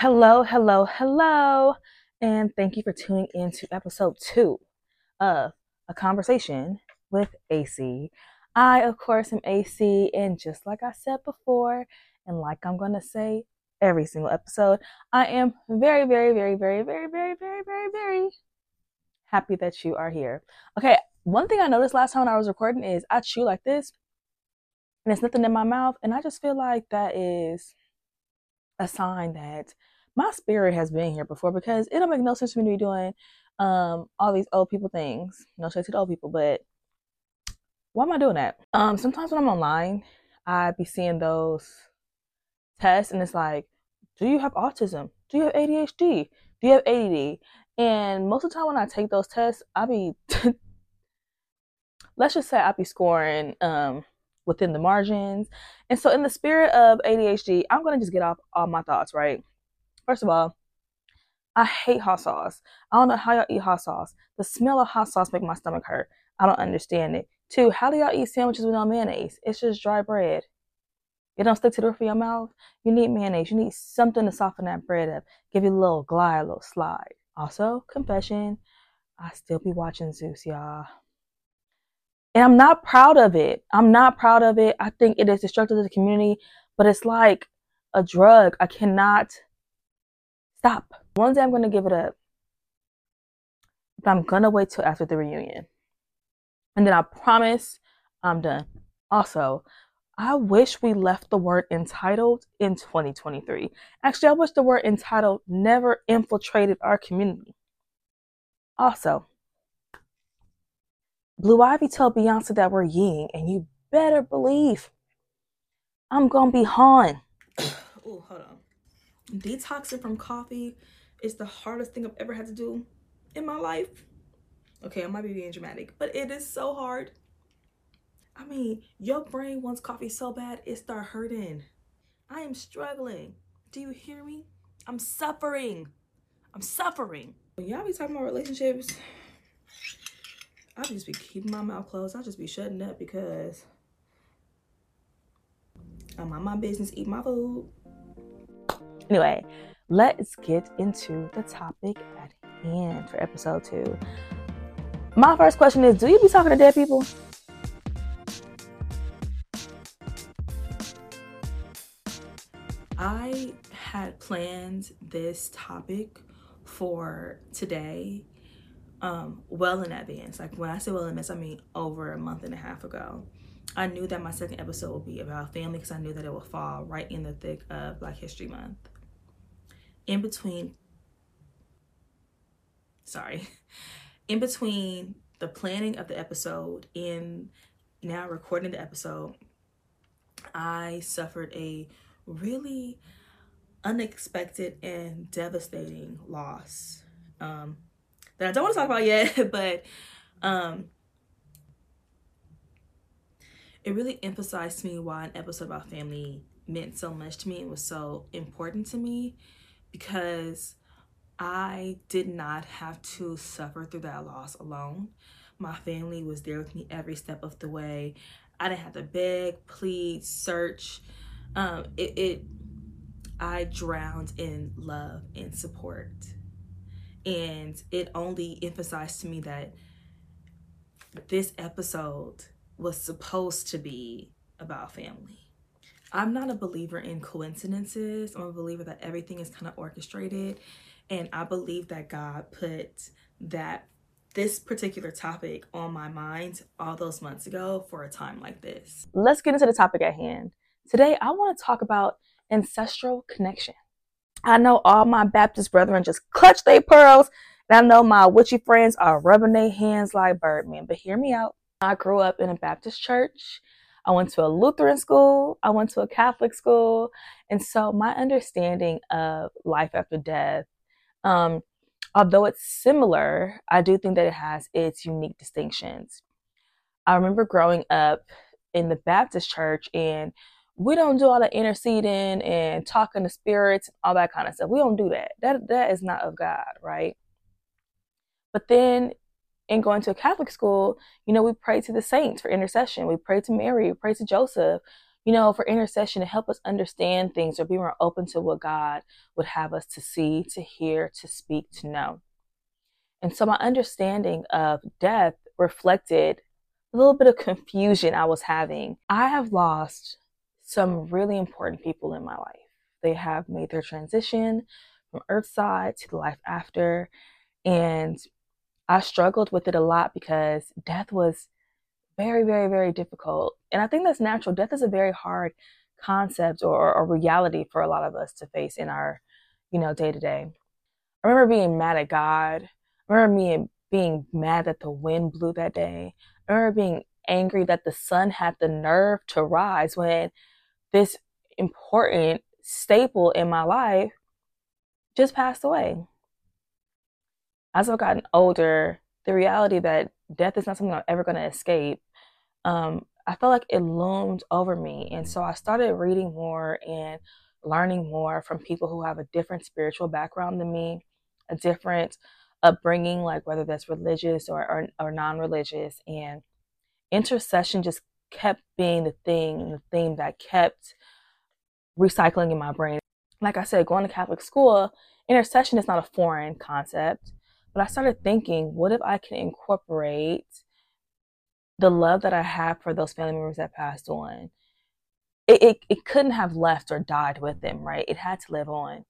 Hello, hello, hello, and thank you for tuning in to episode two of A Conversation with AC. I, of course, am AC, and just like I said before, and like I'm going to say every single episode, I am very, very, very, very, very, very, very, very, very happy that you are here. Okay, one thing I noticed last time when I was recording is I chew like this, and there's nothing in my mouth, and I just feel like that is a sign that my spirit has been here before because it don't make no sense for me to be doing um all these old people things. No shade to the old people, but why am I doing that? Um sometimes when I'm online, I be seeing those tests and it's like, do you have autism? Do you have ADHD? Do you have ADD? And most of the time when I take those tests, I be let's just say I be scoring um within the margins. And so in the spirit of ADHD, I'm gonna just get off all my thoughts, right? First of all, I hate hot sauce. I don't know how y'all eat hot sauce. The smell of hot sauce make my stomach hurt. I don't understand it. Two, how do y'all eat sandwiches with no mayonnaise? It's just dry bread. It don't stick to the roof of your mouth. You need mayonnaise. You need something to soften that bread up. Give you a little glide, a little slide. Also, confession, I still be watching Zeus, y'all. And I'm not proud of it. I'm not proud of it. I think it is destructive to the community, but it's like a drug. I cannot Stop. One day I'm going to give it up. But I'm going to wait till after the reunion. And then I promise I'm done. Also, I wish we left the word entitled in 2023. Actually, I wish the word entitled never infiltrated our community. Also, Blue Ivy told Beyonce that we're Ying, and you better believe I'm gonna be Han. oh, hold on detoxing from coffee is the hardest thing I've ever had to do in my life. Okay, I might be being dramatic, but it is so hard. I mean, your brain wants coffee so bad, it start hurting. I am struggling. Do you hear me? I'm suffering. I'm suffering. Y'all be talking about relationships, I'll just be keeping my mouth closed. I'll just be shutting up because I'm on my business, eat my food. Anyway, let's get into the topic at hand for episode two. My first question is Do you be talking to dead people? I had planned this topic for today um, well in advance. Like when I say well in advance, I mean over a month and a half ago. I knew that my second episode would be about family because I knew that it would fall right in the thick of Black History Month in between sorry in between the planning of the episode and now recording the episode i suffered a really unexpected and devastating loss um, that i don't want to talk about yet but um, it really emphasized to me why an episode about family meant so much to me and was so important to me because I did not have to suffer through that loss alone. My family was there with me every step of the way. I didn't have to beg, plead, search. Um, it, it I drowned in love and support. And it only emphasized to me that this episode was supposed to be about family. I'm not a believer in coincidences. I'm a believer that everything is kind of orchestrated. And I believe that God put that this particular topic on my mind all those months ago for a time like this. Let's get into the topic at hand. Today, I want to talk about ancestral connection. I know all my Baptist brethren just clutch their pearls, and I know my witchy friends are rubbing their hands like Birdman. But hear me out. I grew up in a Baptist church I went to a Lutheran school, I went to a Catholic school. And so my understanding of life after death, um, although it's similar, I do think that it has its unique distinctions. I remember growing up in the Baptist church and we don't do all the interceding and talking to spirits, all that kind of stuff. We don't do that. That that is not of God, right? But then in going to a Catholic school, you know, we pray to the saints for intercession. We pray to Mary, we pray to Joseph. you know, for intercession to help us understand things or be more open to what God would have us to see, to hear, to speak, to know. And so my understanding of death reflected a little bit of confusion I was having. I have lost some really important people in my life. They have made their transition from earthside to the life after. And I struggled with it a lot because death was very, very, very difficult. And I think that's natural. Death is a very hard concept or, or reality for a lot of us to face in our, you know, day to day. I remember being mad at God. I remember being being mad that the wind blew that day. I remember being angry that the sun had the nerve to rise when this important staple in my life just passed away. As I've gotten older, the reality that death is not something I'm ever going to escape, um, I felt like it loomed over me. And so I started reading more and learning more from people who have a different spiritual background than me, a different upbringing, like whether that's religious or, or, or non religious. And intercession just kept being the thing, the theme that kept recycling in my brain. Like I said, going to Catholic school, intercession is not a foreign concept. But I started thinking, what if I can incorporate the love that I have for those family members that passed on? It, it, it couldn't have left or died with them, right? It had to live on.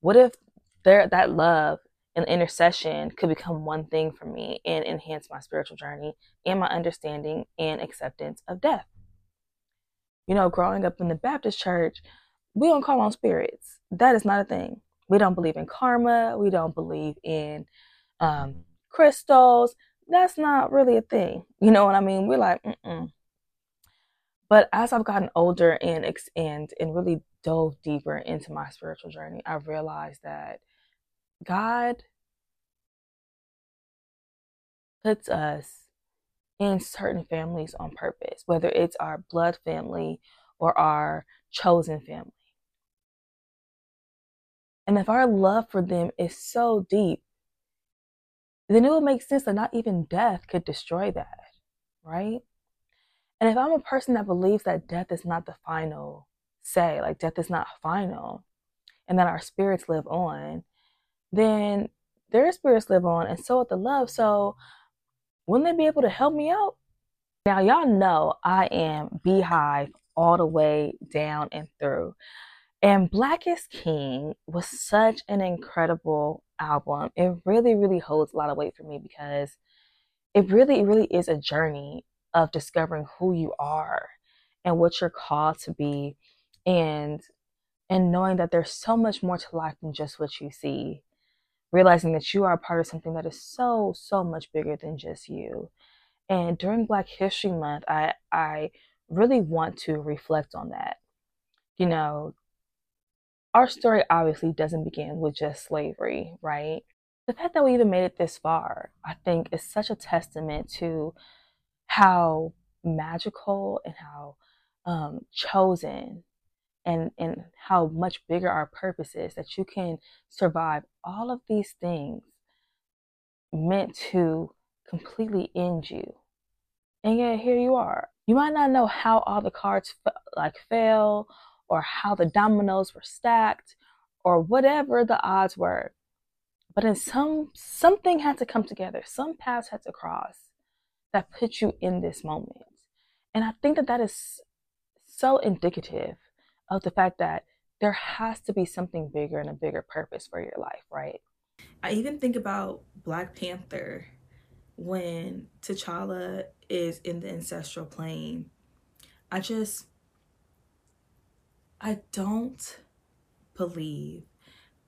What if there that love and intercession could become one thing for me and enhance my spiritual journey and my understanding and acceptance of death? You know, growing up in the Baptist church, we don't call on spirits. That is not a thing. We don't believe in karma. We don't believe in um, crystals. That's not really a thing. You know what I mean? We're like, mm But as I've gotten older and and and really dove deeper into my spiritual journey, I've realized that God puts us in certain families on purpose, whether it's our blood family or our chosen family. And if our love for them is so deep, then it would make sense that not even death could destroy that, right? And if I'm a person that believes that death is not the final say, like death is not final, and that our spirits live on, then their spirits live on, and so with the love. So wouldn't they be able to help me out? Now, y'all know I am Beyhive all the way down and through. And Black is King was such an incredible album. It really, really holds a lot of weight for me because it really, really is a journey of discovering who you are and what you're called to be and and knowing that there's so much more to life than just what you see. Realizing that you are a part of something that is so, so much bigger than just you. And during Black History Month, I I really want to reflect on that. You know, our story obviously doesn't begin with just slavery, right? The fact that we even made it this far, I think, is such a testament to how magical and how um, chosen and, and how much bigger our purpose is that you can survive all of these things meant to completely end you. And yet here you are. You might not know how all the cards like fell or how the dominoes were stacked or whatever the odds were. But in some something had to come together. Some paths had to cross that put you in this moment. And I think that that is so indicative of the fact that there has to be something bigger and a bigger purpose for your life, right? I even think about Black Panther when T'Challa is in the ancestral plane. I just I don't believe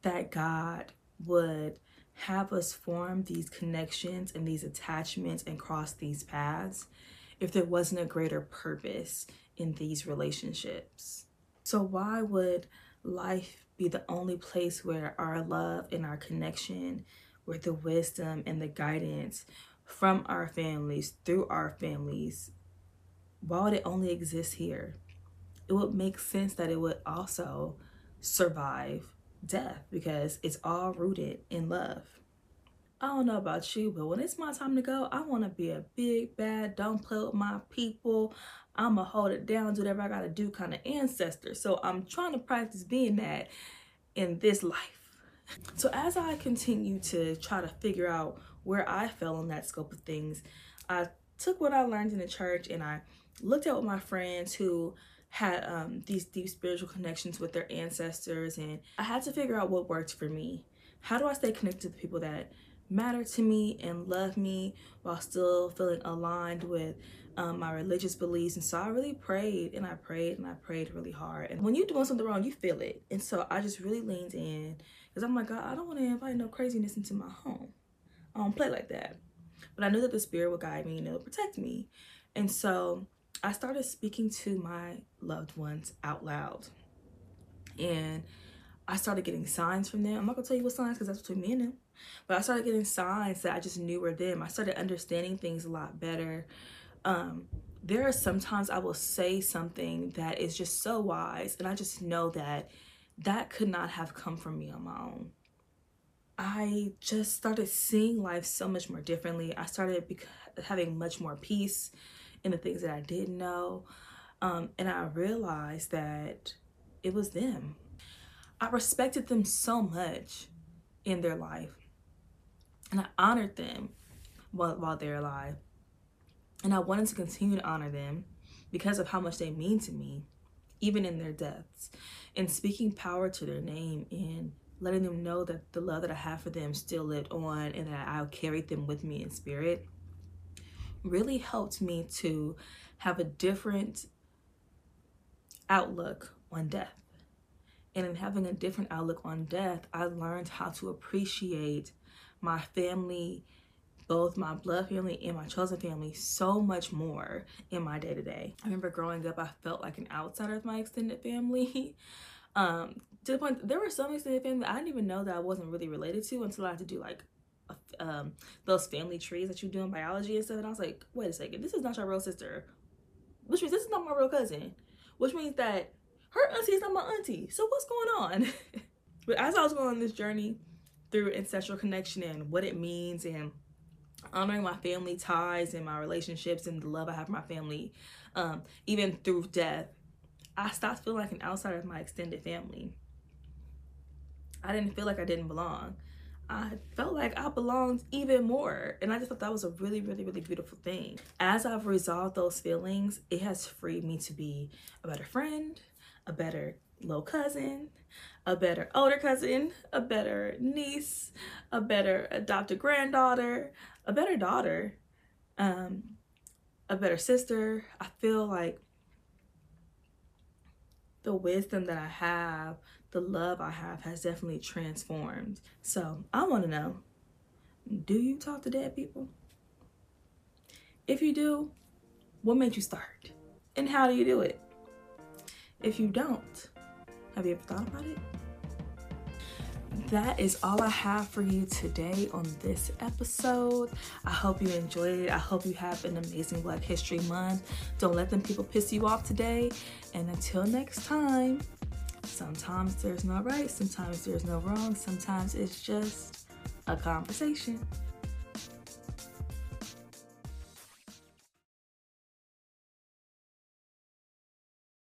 that God would have us form these connections and these attachments and cross these paths if there wasn't a greater purpose in these relationships. So, why would life be the only place where our love and our connection, where the wisdom and the guidance from our families, through our families, why would it only exist here? it would make sense that it would also survive death because it's all rooted in love. I don't know about you, but when it's my time to go, I want to be a big, bad, don't play with my people. I'm going to hold it down, do whatever I got to do kind of ancestor. So I'm trying to practice being that in this life. So as I continue to try to figure out where I fell in that scope of things, I took what I learned in the church and I looked at my friends who had um, these deep spiritual connections with their ancestors and I had to figure out what worked for me. How do I stay connected to the people that matter to me and love me while still feeling aligned with um, my religious beliefs. And so I really prayed and I prayed and I prayed really hard. And when you're doing something wrong, you feel it. And so I just really leaned in because I'm like, God, I don't want to invite no craziness into my home. I don't play like that. But I knew that the spirit would guide me and it would protect me. And so I started speaking to my loved ones out loud. And I started getting signs from them. I'm not gonna tell you what signs because that's between me and them. But I started getting signs that I just knew were them. I started understanding things a lot better. Um, there are sometimes I will say something that is just so wise, and I just know that that could not have come from me on my own. I just started seeing life so much more differently. I started having much more peace in the things that I didn't know. Um, and I realized that it was them. I respected them so much in their life. And I honored them while, while they're alive. And I wanted to continue to honor them because of how much they mean to me, even in their deaths. And speaking power to their name and letting them know that the love that I have for them still lived on and that I carried them with me in spirit really helped me to have a different outlook on death. And in having a different outlook on death, I learned how to appreciate my family, both my blood family and my chosen family, so much more in my day to day. I remember growing up, I felt like an outsider of my extended family. um, to the point there were some extended family I didn't even know that I wasn't really related to until I had to do like um, those family trees that you do in biology and stuff. And I was like, wait a second, this is not your real sister, which means this is not my real cousin, which means that her auntie is not my auntie. So what's going on? but as I was going on this journey, through ancestral connection and what it means and honoring my family ties and my relationships and the love I have for my family, um, even through death, I stopped feeling like an outsider of my extended family. I didn't feel like I didn't belong. I felt like I belonged even more. And I just thought that was a really, really, really beautiful thing. As I've resolved those feelings, it has freed me to be a better friend, a better little cousin, a better older cousin, a better niece, a better adopted granddaughter, a better daughter, um, a better sister. I feel like the wisdom that I have, the love I have has definitely transformed. So I want to know, do you talk to dead people? If you do, what made you start? And how do you do it? If you don't, have you ever thought about it? That is all I have for you today on this episode. I hope you enjoyed it. I hope you have an amazing Black History Month. Don't let them people piss you off today. And until next time, sometimes there's no right, sometimes there's no wrong, sometimes it's just a conversation.